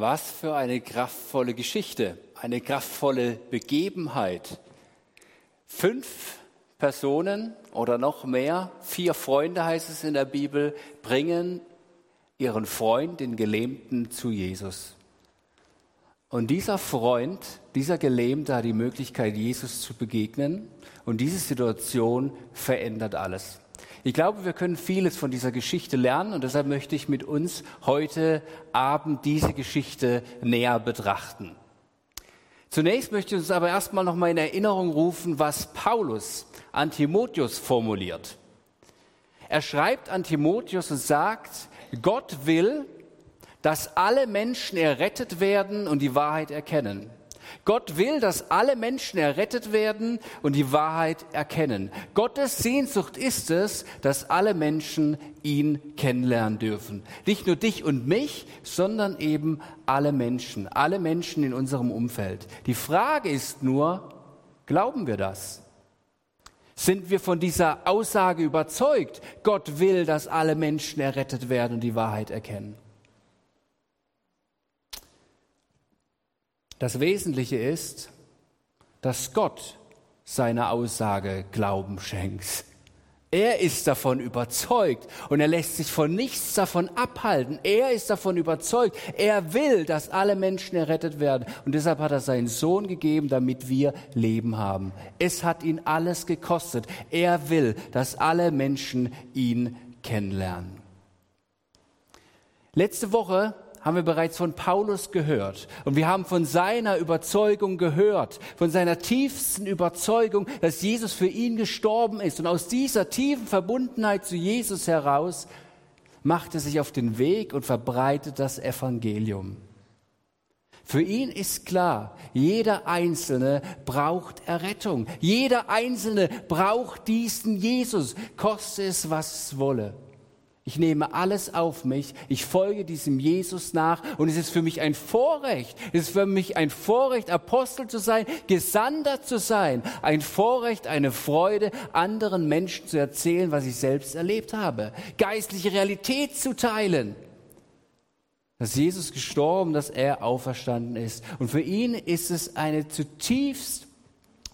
Was für eine kraftvolle Geschichte, eine kraftvolle Begebenheit. Fünf Personen oder noch mehr, vier Freunde heißt es in der Bibel, bringen ihren Freund, den Gelähmten, zu Jesus. Und dieser Freund, dieser Gelähmte hat die Möglichkeit, Jesus zu begegnen. Und diese Situation verändert alles. Ich glaube, wir können vieles von dieser Geschichte lernen und deshalb möchte ich mit uns heute Abend diese Geschichte näher betrachten. Zunächst möchte ich uns aber erstmal noch mal in Erinnerung rufen, was Paulus an Timotheus formuliert. Er schreibt an Timotheus und sagt, Gott will, dass alle Menschen errettet werden und die Wahrheit erkennen. Gott will, dass alle Menschen errettet werden und die Wahrheit erkennen. Gottes Sehnsucht ist es, dass alle Menschen ihn kennenlernen dürfen. Nicht nur dich und mich, sondern eben alle Menschen, alle Menschen in unserem Umfeld. Die Frage ist nur, glauben wir das? Sind wir von dieser Aussage überzeugt? Gott will, dass alle Menschen errettet werden und die Wahrheit erkennen. Das Wesentliche ist, dass Gott seiner Aussage Glauben schenkt. Er ist davon überzeugt und er lässt sich von nichts davon abhalten. Er ist davon überzeugt. Er will, dass alle Menschen errettet werden. Und deshalb hat er seinen Sohn gegeben, damit wir Leben haben. Es hat ihn alles gekostet. Er will, dass alle Menschen ihn kennenlernen. Letzte Woche haben wir bereits von Paulus gehört. Und wir haben von seiner Überzeugung gehört, von seiner tiefsten Überzeugung, dass Jesus für ihn gestorben ist. Und aus dieser tiefen Verbundenheit zu Jesus heraus macht er sich auf den Weg und verbreitet das Evangelium. Für ihn ist klar, jeder Einzelne braucht Errettung. Jeder Einzelne braucht diesen Jesus, koste es, was es wolle. Ich nehme alles auf mich, ich folge diesem Jesus nach und es ist für mich ein Vorrecht, es ist für mich ein Vorrecht, Apostel zu sein, Gesandter zu sein, ein Vorrecht, eine Freude, anderen Menschen zu erzählen, was ich selbst erlebt habe, geistliche Realität zu teilen. Dass Jesus gestorben, dass er auferstanden ist. Und für ihn ist es eine zutiefst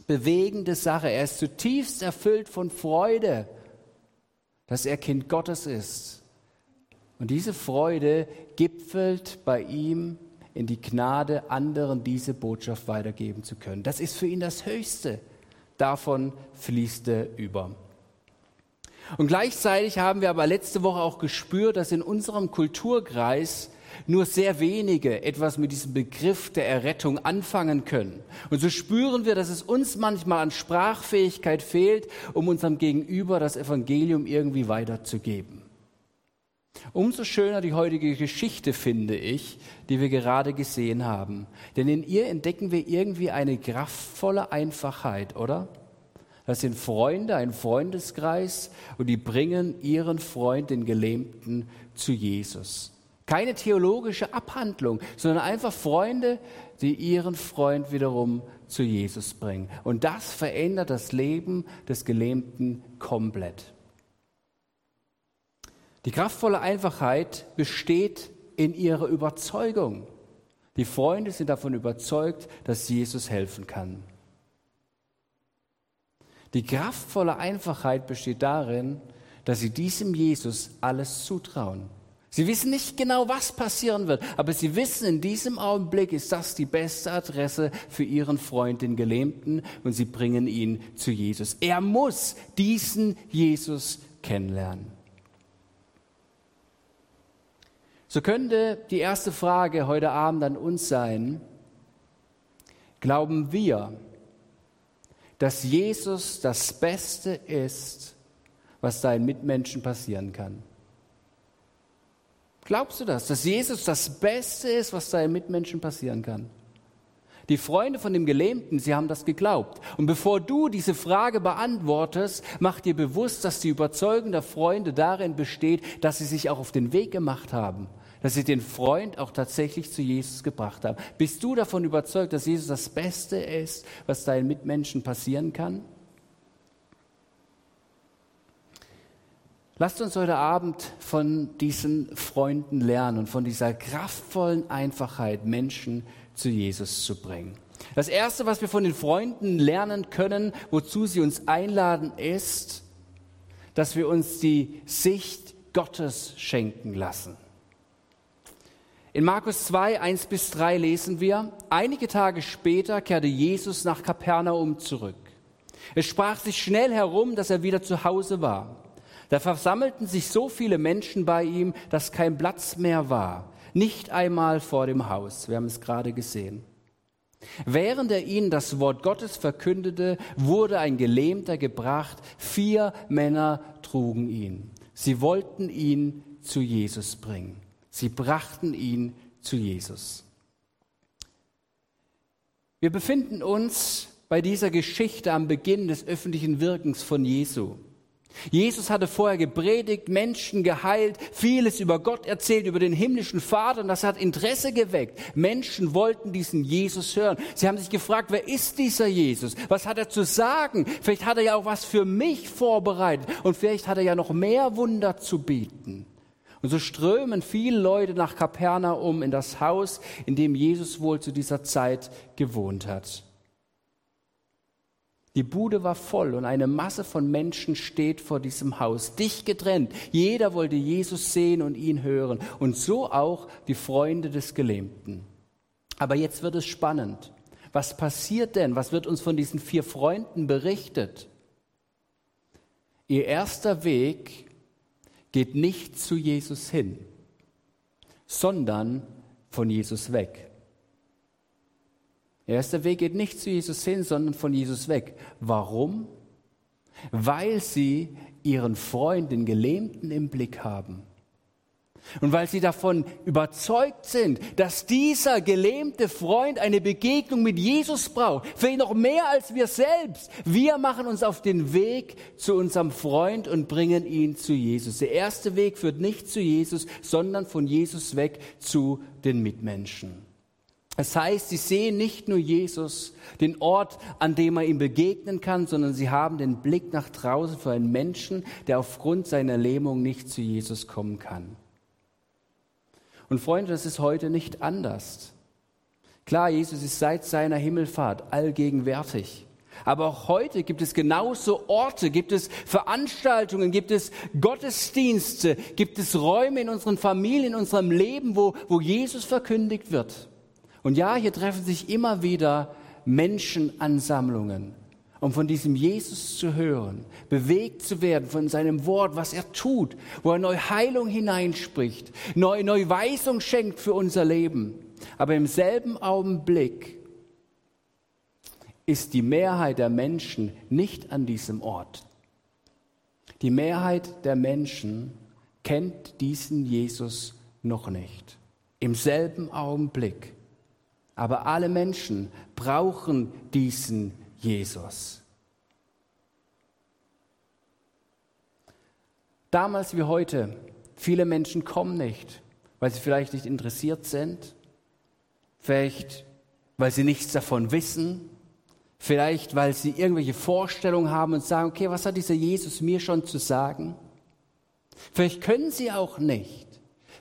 bewegende Sache. Er ist zutiefst erfüllt von Freude dass er Kind Gottes ist. Und diese Freude gipfelt bei ihm in die Gnade, anderen diese Botschaft weitergeben zu können. Das ist für ihn das Höchste. Davon fließt er über. Und gleichzeitig haben wir aber letzte Woche auch gespürt, dass in unserem Kulturkreis nur sehr wenige etwas mit diesem Begriff der Errettung anfangen können. Und so spüren wir, dass es uns manchmal an Sprachfähigkeit fehlt, um unserem Gegenüber das Evangelium irgendwie weiterzugeben. Umso schöner die heutige Geschichte finde ich, die wir gerade gesehen haben. Denn in ihr entdecken wir irgendwie eine kraftvolle Einfachheit, oder? Das sind Freunde, ein Freundeskreis und die bringen ihren Freund, den Gelähmten, zu Jesus. Keine theologische Abhandlung, sondern einfach Freunde, die ihren Freund wiederum zu Jesus bringen. Und das verändert das Leben des Gelähmten komplett. Die kraftvolle Einfachheit besteht in ihrer Überzeugung. Die Freunde sind davon überzeugt, dass Jesus helfen kann. Die kraftvolle Einfachheit besteht darin, dass sie diesem Jesus alles zutrauen. Sie wissen nicht genau, was passieren wird, aber sie wissen, in diesem Augenblick ist das die beste Adresse für ihren Freund, den Gelähmten, und sie bringen ihn zu Jesus. Er muss diesen Jesus kennenlernen. So könnte die erste Frage heute Abend an uns sein, glauben wir, dass Jesus das Beste ist, was deinen Mitmenschen passieren kann? Glaubst du das, dass Jesus das Beste ist, was deinen Mitmenschen passieren kann? Die Freunde von dem Gelähmten, sie haben das geglaubt. Und bevor du diese Frage beantwortest, mach dir bewusst, dass die Überzeugung der Freunde darin besteht, dass sie sich auch auf den Weg gemacht haben, dass sie den Freund auch tatsächlich zu Jesus gebracht haben. Bist du davon überzeugt, dass Jesus das Beste ist, was deinen Mitmenschen passieren kann? Lasst uns heute Abend von diesen Freunden lernen und von dieser kraftvollen Einfachheit, Menschen zu Jesus zu bringen. Das Erste, was wir von den Freunden lernen können, wozu sie uns einladen, ist, dass wir uns die Sicht Gottes schenken lassen. In Markus 2, 1 bis 3 lesen wir, einige Tage später kehrte Jesus nach Kapernaum zurück. Es sprach sich schnell herum, dass er wieder zu Hause war. Da versammelten sich so viele Menschen bei ihm, dass kein Platz mehr war, nicht einmal vor dem Haus. Wir haben es gerade gesehen. Während er ihnen das Wort Gottes verkündete, wurde ein Gelähmter gebracht. Vier Männer trugen ihn. Sie wollten ihn zu Jesus bringen. Sie brachten ihn zu Jesus. Wir befinden uns bei dieser Geschichte am Beginn des öffentlichen Wirkens von Jesu. Jesus hatte vorher gepredigt, Menschen geheilt, vieles über Gott erzählt, über den himmlischen Vater und das hat Interesse geweckt. Menschen wollten diesen Jesus hören. Sie haben sich gefragt, wer ist dieser Jesus? Was hat er zu sagen? Vielleicht hat er ja auch was für mich vorbereitet und vielleicht hat er ja noch mehr Wunder zu bieten. Und so strömen viele Leute nach Kapernaum in das Haus, in dem Jesus wohl zu dieser Zeit gewohnt hat. Die Bude war voll und eine Masse von Menschen steht vor diesem Haus, dicht getrennt. Jeder wollte Jesus sehen und ihn hören und so auch die Freunde des Gelähmten. Aber jetzt wird es spannend. Was passiert denn? Was wird uns von diesen vier Freunden berichtet? Ihr erster Weg geht nicht zu Jesus hin, sondern von Jesus weg. Der erste Weg geht nicht zu Jesus hin, sondern von Jesus weg. Warum? Weil sie ihren Freund, den Gelähmten, im Blick haben. Und weil sie davon überzeugt sind, dass dieser gelähmte Freund eine Begegnung mit Jesus braucht, vielleicht noch mehr als wir selbst. Wir machen uns auf den Weg zu unserem Freund und bringen ihn zu Jesus. Der erste Weg führt nicht zu Jesus, sondern von Jesus weg zu den Mitmenschen. Das heißt, sie sehen nicht nur Jesus, den Ort, an dem er ihm begegnen kann, sondern sie haben den Blick nach draußen für einen Menschen, der aufgrund seiner Lähmung nicht zu Jesus kommen kann. Und Freunde, das ist heute nicht anders. Klar, Jesus ist seit seiner Himmelfahrt allgegenwärtig. Aber auch heute gibt es genauso Orte, gibt es Veranstaltungen, gibt es Gottesdienste, gibt es Räume in unseren Familien, in unserem Leben, wo, wo Jesus verkündigt wird. Und ja, hier treffen sich immer wieder Menschenansammlungen, um von diesem Jesus zu hören, bewegt zu werden von seinem Wort, was er tut, wo er neue Heilung hineinspricht, neue, neue Weisung schenkt für unser Leben. Aber im selben Augenblick ist die Mehrheit der Menschen nicht an diesem Ort. Die Mehrheit der Menschen kennt diesen Jesus noch nicht. Im selben Augenblick aber alle Menschen brauchen diesen Jesus. Damals wie heute, viele Menschen kommen nicht, weil sie vielleicht nicht interessiert sind, vielleicht weil sie nichts davon wissen, vielleicht weil sie irgendwelche Vorstellungen haben und sagen, okay, was hat dieser Jesus mir schon zu sagen? Vielleicht können sie auch nicht.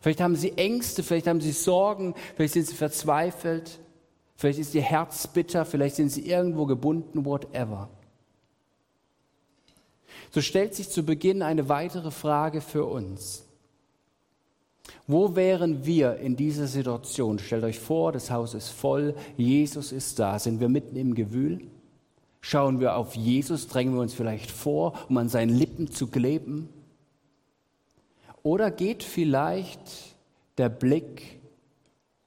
Vielleicht haben sie Ängste, vielleicht haben sie Sorgen, vielleicht sind sie verzweifelt. Vielleicht ist ihr Herz bitter, vielleicht sind sie irgendwo gebunden, whatever. So stellt sich zu Beginn eine weitere Frage für uns. Wo wären wir in dieser Situation? Stellt euch vor, das Haus ist voll, Jesus ist da. Sind wir mitten im Gewühl? Schauen wir auf Jesus, drängen wir uns vielleicht vor, um an seinen Lippen zu kleben? Oder geht vielleicht der Blick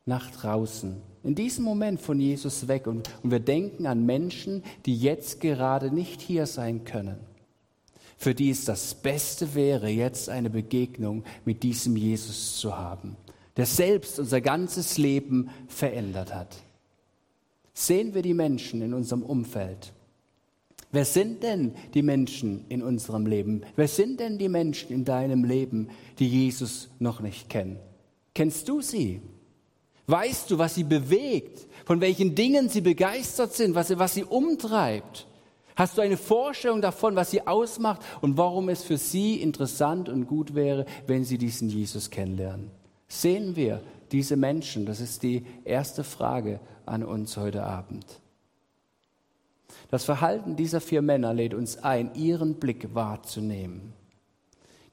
nach draußen in diesem Moment von Jesus weg und, und wir denken an Menschen, die jetzt gerade nicht hier sein können, für die es das Beste wäre, jetzt eine Begegnung mit diesem Jesus zu haben, der selbst unser ganzes Leben verändert hat. Sehen wir die Menschen in unserem Umfeld. Wer sind denn die Menschen in unserem Leben? Wer sind denn die Menschen in deinem Leben, die Jesus noch nicht kennen? Kennst du sie? Weißt du, was sie bewegt, von welchen Dingen sie begeistert sind, was, was sie umtreibt? Hast du eine Vorstellung davon, was sie ausmacht und warum es für sie interessant und gut wäre, wenn sie diesen Jesus kennenlernen? Sehen wir diese Menschen? Das ist die erste Frage an uns heute Abend. Das Verhalten dieser vier Männer lädt uns ein, ihren Blick wahrzunehmen.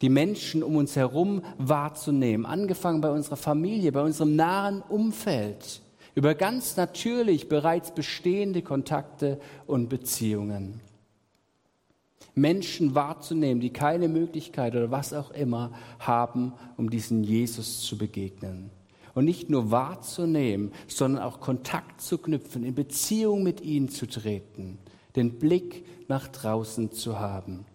Die Menschen um uns herum wahrzunehmen, angefangen bei unserer Familie, bei unserem nahen Umfeld, über ganz natürlich bereits bestehende Kontakte und Beziehungen. Menschen wahrzunehmen, die keine Möglichkeit oder was auch immer haben, um diesen Jesus zu begegnen. Und nicht nur wahrzunehmen, sondern auch Kontakt zu knüpfen, in Beziehung mit ihnen zu treten, den Blick nach draußen zu haben.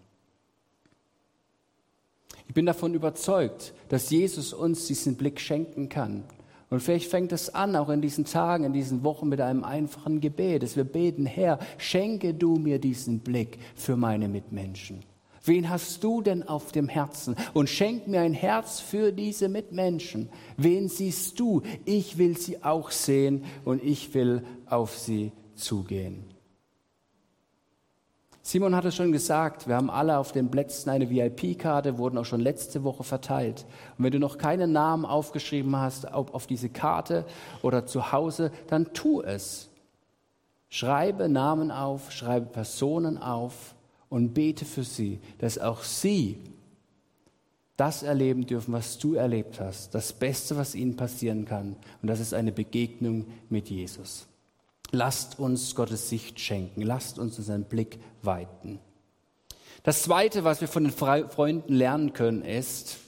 Ich bin davon überzeugt, dass Jesus uns diesen Blick schenken kann. Und vielleicht fängt es an, auch in diesen Tagen, in diesen Wochen mit einem einfachen Gebet, dass wir beten, Herr, schenke du mir diesen Blick für meine Mitmenschen. Wen hast du denn auf dem Herzen? Und schenk mir ein Herz für diese Mitmenschen. Wen siehst du? Ich will sie auch sehen und ich will auf sie zugehen. Simon hat es schon gesagt, wir haben alle auf den Plätzen eine VIP-Karte, wurden auch schon letzte Woche verteilt. Und wenn du noch keinen Namen aufgeschrieben hast, ob auf diese Karte oder zu Hause, dann tu es. Schreibe Namen auf, schreibe Personen auf und bete für sie, dass auch sie das erleben dürfen, was du erlebt hast, das Beste, was ihnen passieren kann. Und das ist eine Begegnung mit Jesus. Lasst uns Gottes Sicht schenken. Lasst uns unseren Blick weiten. Das Zweite, was wir von den Freunden lernen können, ist,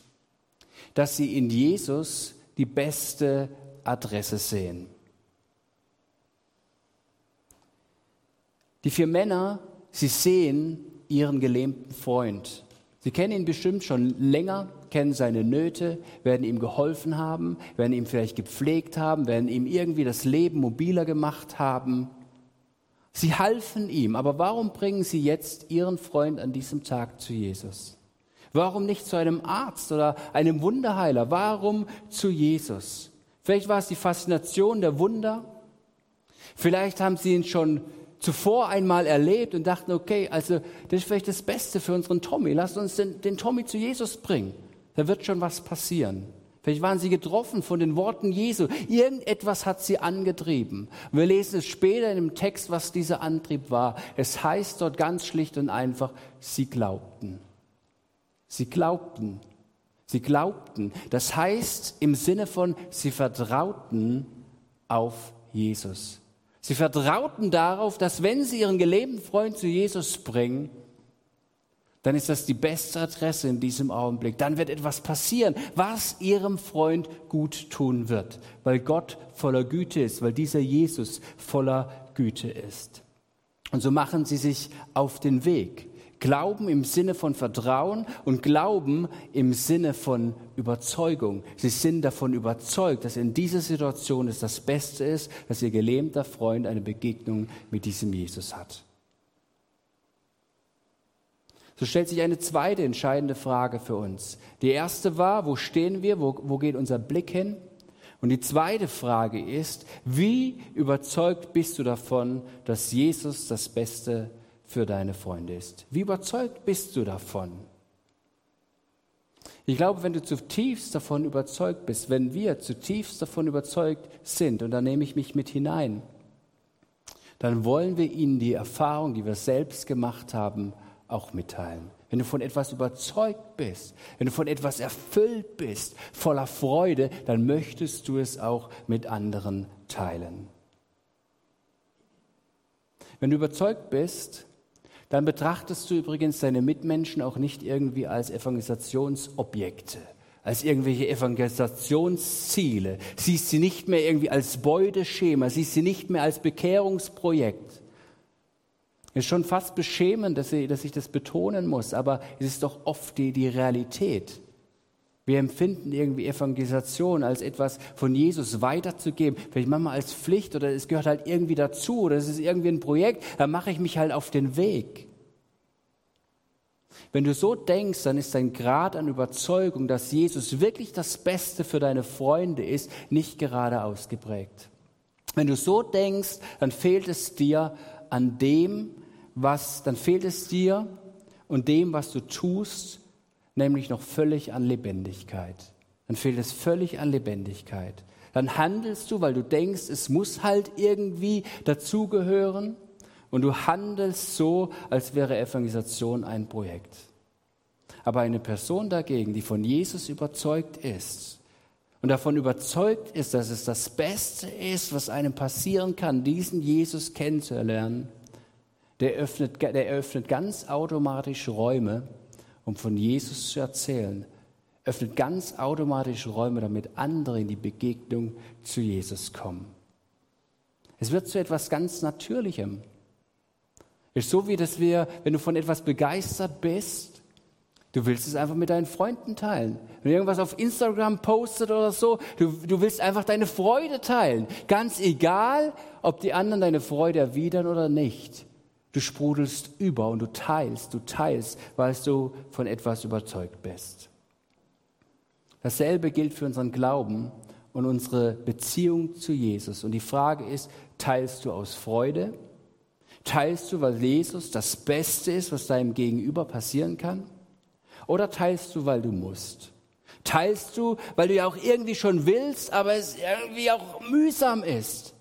dass sie in Jesus die beste Adresse sehen. Die vier Männer, sie sehen ihren gelähmten Freund. Sie kennen ihn bestimmt schon länger, kennen seine Nöte, werden ihm geholfen haben, werden ihm vielleicht gepflegt haben, werden ihm irgendwie das Leben mobiler gemacht haben. Sie halfen ihm, aber warum bringen sie jetzt ihren Freund an diesem Tag zu Jesus? Warum nicht zu einem Arzt oder einem Wunderheiler? Warum zu Jesus? Vielleicht war es die Faszination der Wunder. Vielleicht haben sie ihn schon zuvor einmal erlebt und dachten, okay, also das ist vielleicht das Beste für unseren Tommy. Lasst uns den, den Tommy zu Jesus bringen da wird schon was passieren. Vielleicht waren sie getroffen von den Worten Jesu. Irgendetwas hat sie angetrieben. Wir lesen es später in dem Text, was dieser Antrieb war. Es heißt dort ganz schlicht und einfach, sie glaubten. Sie glaubten. Sie glaubten. Das heißt im Sinne von, sie vertrauten auf Jesus. Sie vertrauten darauf, dass wenn sie ihren gelebten Freund zu Jesus bringen, dann ist das die beste Adresse in diesem Augenblick. Dann wird etwas passieren, was ihrem Freund gut tun wird, weil Gott voller Güte ist, weil dieser Jesus voller Güte ist. Und so machen sie sich auf den Weg. Glauben im Sinne von Vertrauen und Glauben im Sinne von Überzeugung. Sie sind davon überzeugt, dass in dieser Situation es das Beste ist, dass ihr gelähmter Freund eine Begegnung mit diesem Jesus hat. So stellt sich eine zweite entscheidende Frage für uns. Die erste war, wo stehen wir, wo, wo geht unser Blick hin? Und die zweite Frage ist, wie überzeugt bist du davon, dass Jesus das Beste für deine Freunde ist? Wie überzeugt bist du davon? Ich glaube, wenn du zutiefst davon überzeugt bist, wenn wir zutiefst davon überzeugt sind, und da nehme ich mich mit hinein, dann wollen wir ihnen die Erfahrung, die wir selbst gemacht haben, auch mitteilen. Wenn du von etwas überzeugt bist, wenn du von etwas erfüllt bist, voller Freude, dann möchtest du es auch mit anderen teilen. Wenn du überzeugt bist, dann betrachtest du übrigens deine Mitmenschen auch nicht irgendwie als Evangelisationsobjekte, als irgendwelche Evangelisationsziele. Siehst sie nicht mehr irgendwie als Beuteschema, siehst sie nicht mehr als Bekehrungsprojekt, es ist schon fast beschämend, dass ich, das betonen muss, aber es ist doch oft die, die Realität. Wir empfinden irgendwie Evangelisation als etwas von Jesus weiterzugeben. Vielleicht manchmal als Pflicht oder es gehört halt irgendwie dazu oder es ist irgendwie ein Projekt, dann mache ich mich halt auf den Weg. Wenn du so denkst, dann ist dein Grad an Überzeugung, dass Jesus wirklich das Beste für deine Freunde ist, nicht gerade ausgeprägt. Wenn du so denkst, dann fehlt es dir an dem, was, dann fehlt es dir und dem, was du tust, nämlich noch völlig an Lebendigkeit. Dann fehlt es völlig an Lebendigkeit. Dann handelst du, weil du denkst, es muss halt irgendwie dazugehören. Und du handelst so, als wäre Evangelisation ein Projekt. Aber eine Person dagegen, die von Jesus überzeugt ist und davon überzeugt ist, dass es das Beste ist, was einem passieren kann, diesen Jesus kennenzulernen, der öffnet, der öffnet ganz automatisch Räume, um von Jesus zu erzählen. Öffnet ganz automatisch Räume, damit andere in die Begegnung zu Jesus kommen. Es wird zu etwas ganz Natürlichem. Ist so wie, dass wir, wenn du von etwas begeistert bist, du willst es einfach mit deinen Freunden teilen. Wenn du irgendwas auf Instagram postet oder so, du, du willst einfach deine Freude teilen. Ganz egal, ob die anderen deine Freude erwidern oder nicht. Du sprudelst über und du teilst, du teilst, weil du von etwas überzeugt bist. Dasselbe gilt für unseren Glauben und unsere Beziehung zu Jesus. Und die Frage ist, teilst du aus Freude? Teilst du, weil Jesus das Beste ist, was deinem Gegenüber passieren kann? Oder teilst du, weil du musst? Teilst du, weil du ja auch irgendwie schon willst, aber es irgendwie auch mühsam ist?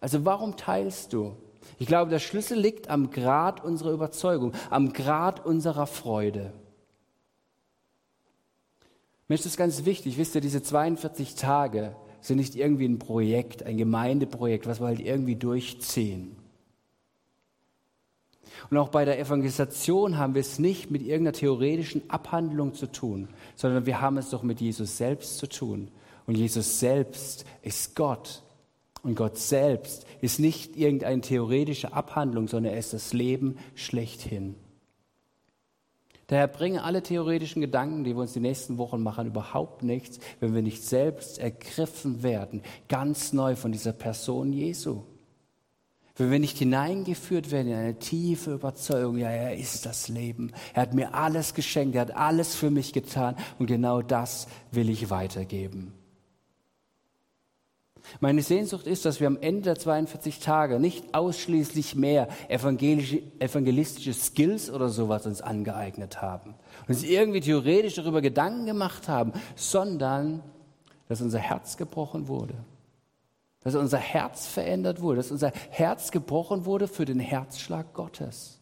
Also warum teilst du? Ich glaube, der Schlüssel liegt am Grad unserer Überzeugung, am Grad unserer Freude. Mir ist das ganz wichtig, wisst ihr, diese 42 Tage sind nicht irgendwie ein Projekt, ein Gemeindeprojekt, was wir halt irgendwie durchziehen. Und auch bei der Evangelisation haben wir es nicht mit irgendeiner theoretischen Abhandlung zu tun, sondern wir haben es doch mit Jesus selbst zu tun. Und Jesus selbst ist Gott. Und Gott selbst ist nicht irgendeine theoretische Abhandlung, sondern er ist das Leben schlechthin. Daher bringen alle theoretischen Gedanken, die wir uns die nächsten Wochen machen, überhaupt nichts, wenn wir nicht selbst ergriffen werden, ganz neu von dieser Person Jesu. Wenn wir nicht hineingeführt werden in eine tiefe Überzeugung, ja, er ist das Leben. Er hat mir alles geschenkt, er hat alles für mich getan und genau das will ich weitergeben. Meine Sehnsucht ist, dass wir am Ende der 42 Tage nicht ausschließlich mehr evangelistische Skills oder sowas uns angeeignet haben und uns irgendwie theoretisch darüber Gedanken gemacht haben, sondern dass unser Herz gebrochen wurde. Dass unser Herz verändert wurde, dass unser Herz gebrochen wurde für den Herzschlag Gottes.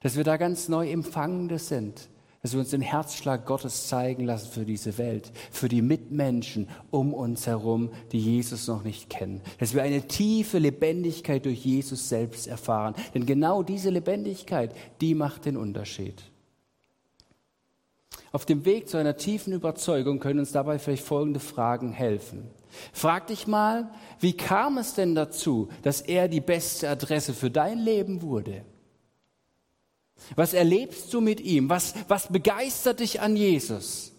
Dass wir da ganz neu Empfangende sind, dass wir uns den Herzschlag Gottes zeigen lassen für diese Welt, für die Mitmenschen um uns herum, die Jesus noch nicht kennen. Dass wir eine tiefe Lebendigkeit durch Jesus selbst erfahren. Denn genau diese Lebendigkeit, die macht den Unterschied. Auf dem Weg zu einer tiefen Überzeugung können uns dabei vielleicht folgende Fragen helfen. Frag dich mal, wie kam es denn dazu, dass er die beste Adresse für dein Leben wurde? Was erlebst du mit ihm? Was, was begeistert dich an Jesus?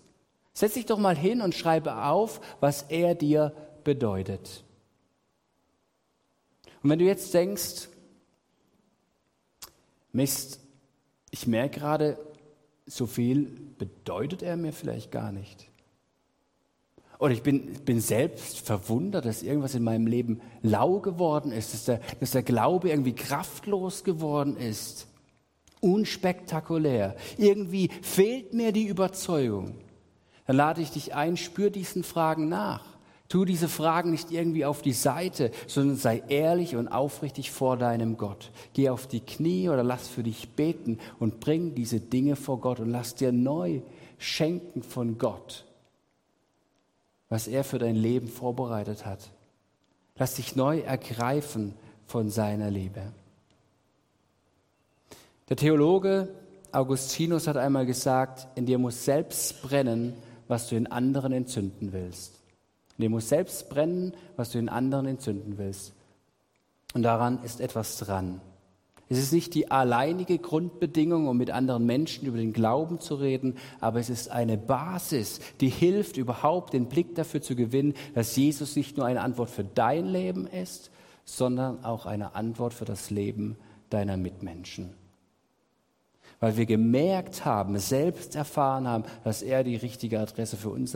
Setz dich doch mal hin und schreibe auf, was er dir bedeutet. Und wenn du jetzt denkst, Mist, ich merke gerade, so viel bedeutet er mir vielleicht gar nicht. Oder ich bin, bin selbst verwundert, dass irgendwas in meinem Leben lau geworden ist, dass der, dass der Glaube irgendwie kraftlos geworden ist unspektakulär. Irgendwie fehlt mir die Überzeugung. Dann lade ich dich ein, spür diesen Fragen nach. Tu diese Fragen nicht irgendwie auf die Seite, sondern sei ehrlich und aufrichtig vor deinem Gott. Geh auf die Knie oder lass für dich beten und bring diese Dinge vor Gott und lass dir neu schenken von Gott, was er für dein Leben vorbereitet hat. Lass dich neu ergreifen von seiner Liebe. Der Theologe Augustinus hat einmal gesagt, in dir muss selbst brennen, was du in anderen entzünden willst. In dir muss selbst brennen, was du in anderen entzünden willst. Und daran ist etwas dran. Es ist nicht die alleinige Grundbedingung, um mit anderen Menschen über den Glauben zu reden, aber es ist eine Basis, die hilft, überhaupt den Blick dafür zu gewinnen, dass Jesus nicht nur eine Antwort für dein Leben ist, sondern auch eine Antwort für das Leben deiner Mitmenschen weil wir gemerkt haben, selbst erfahren haben, dass er die richtige Adresse für unser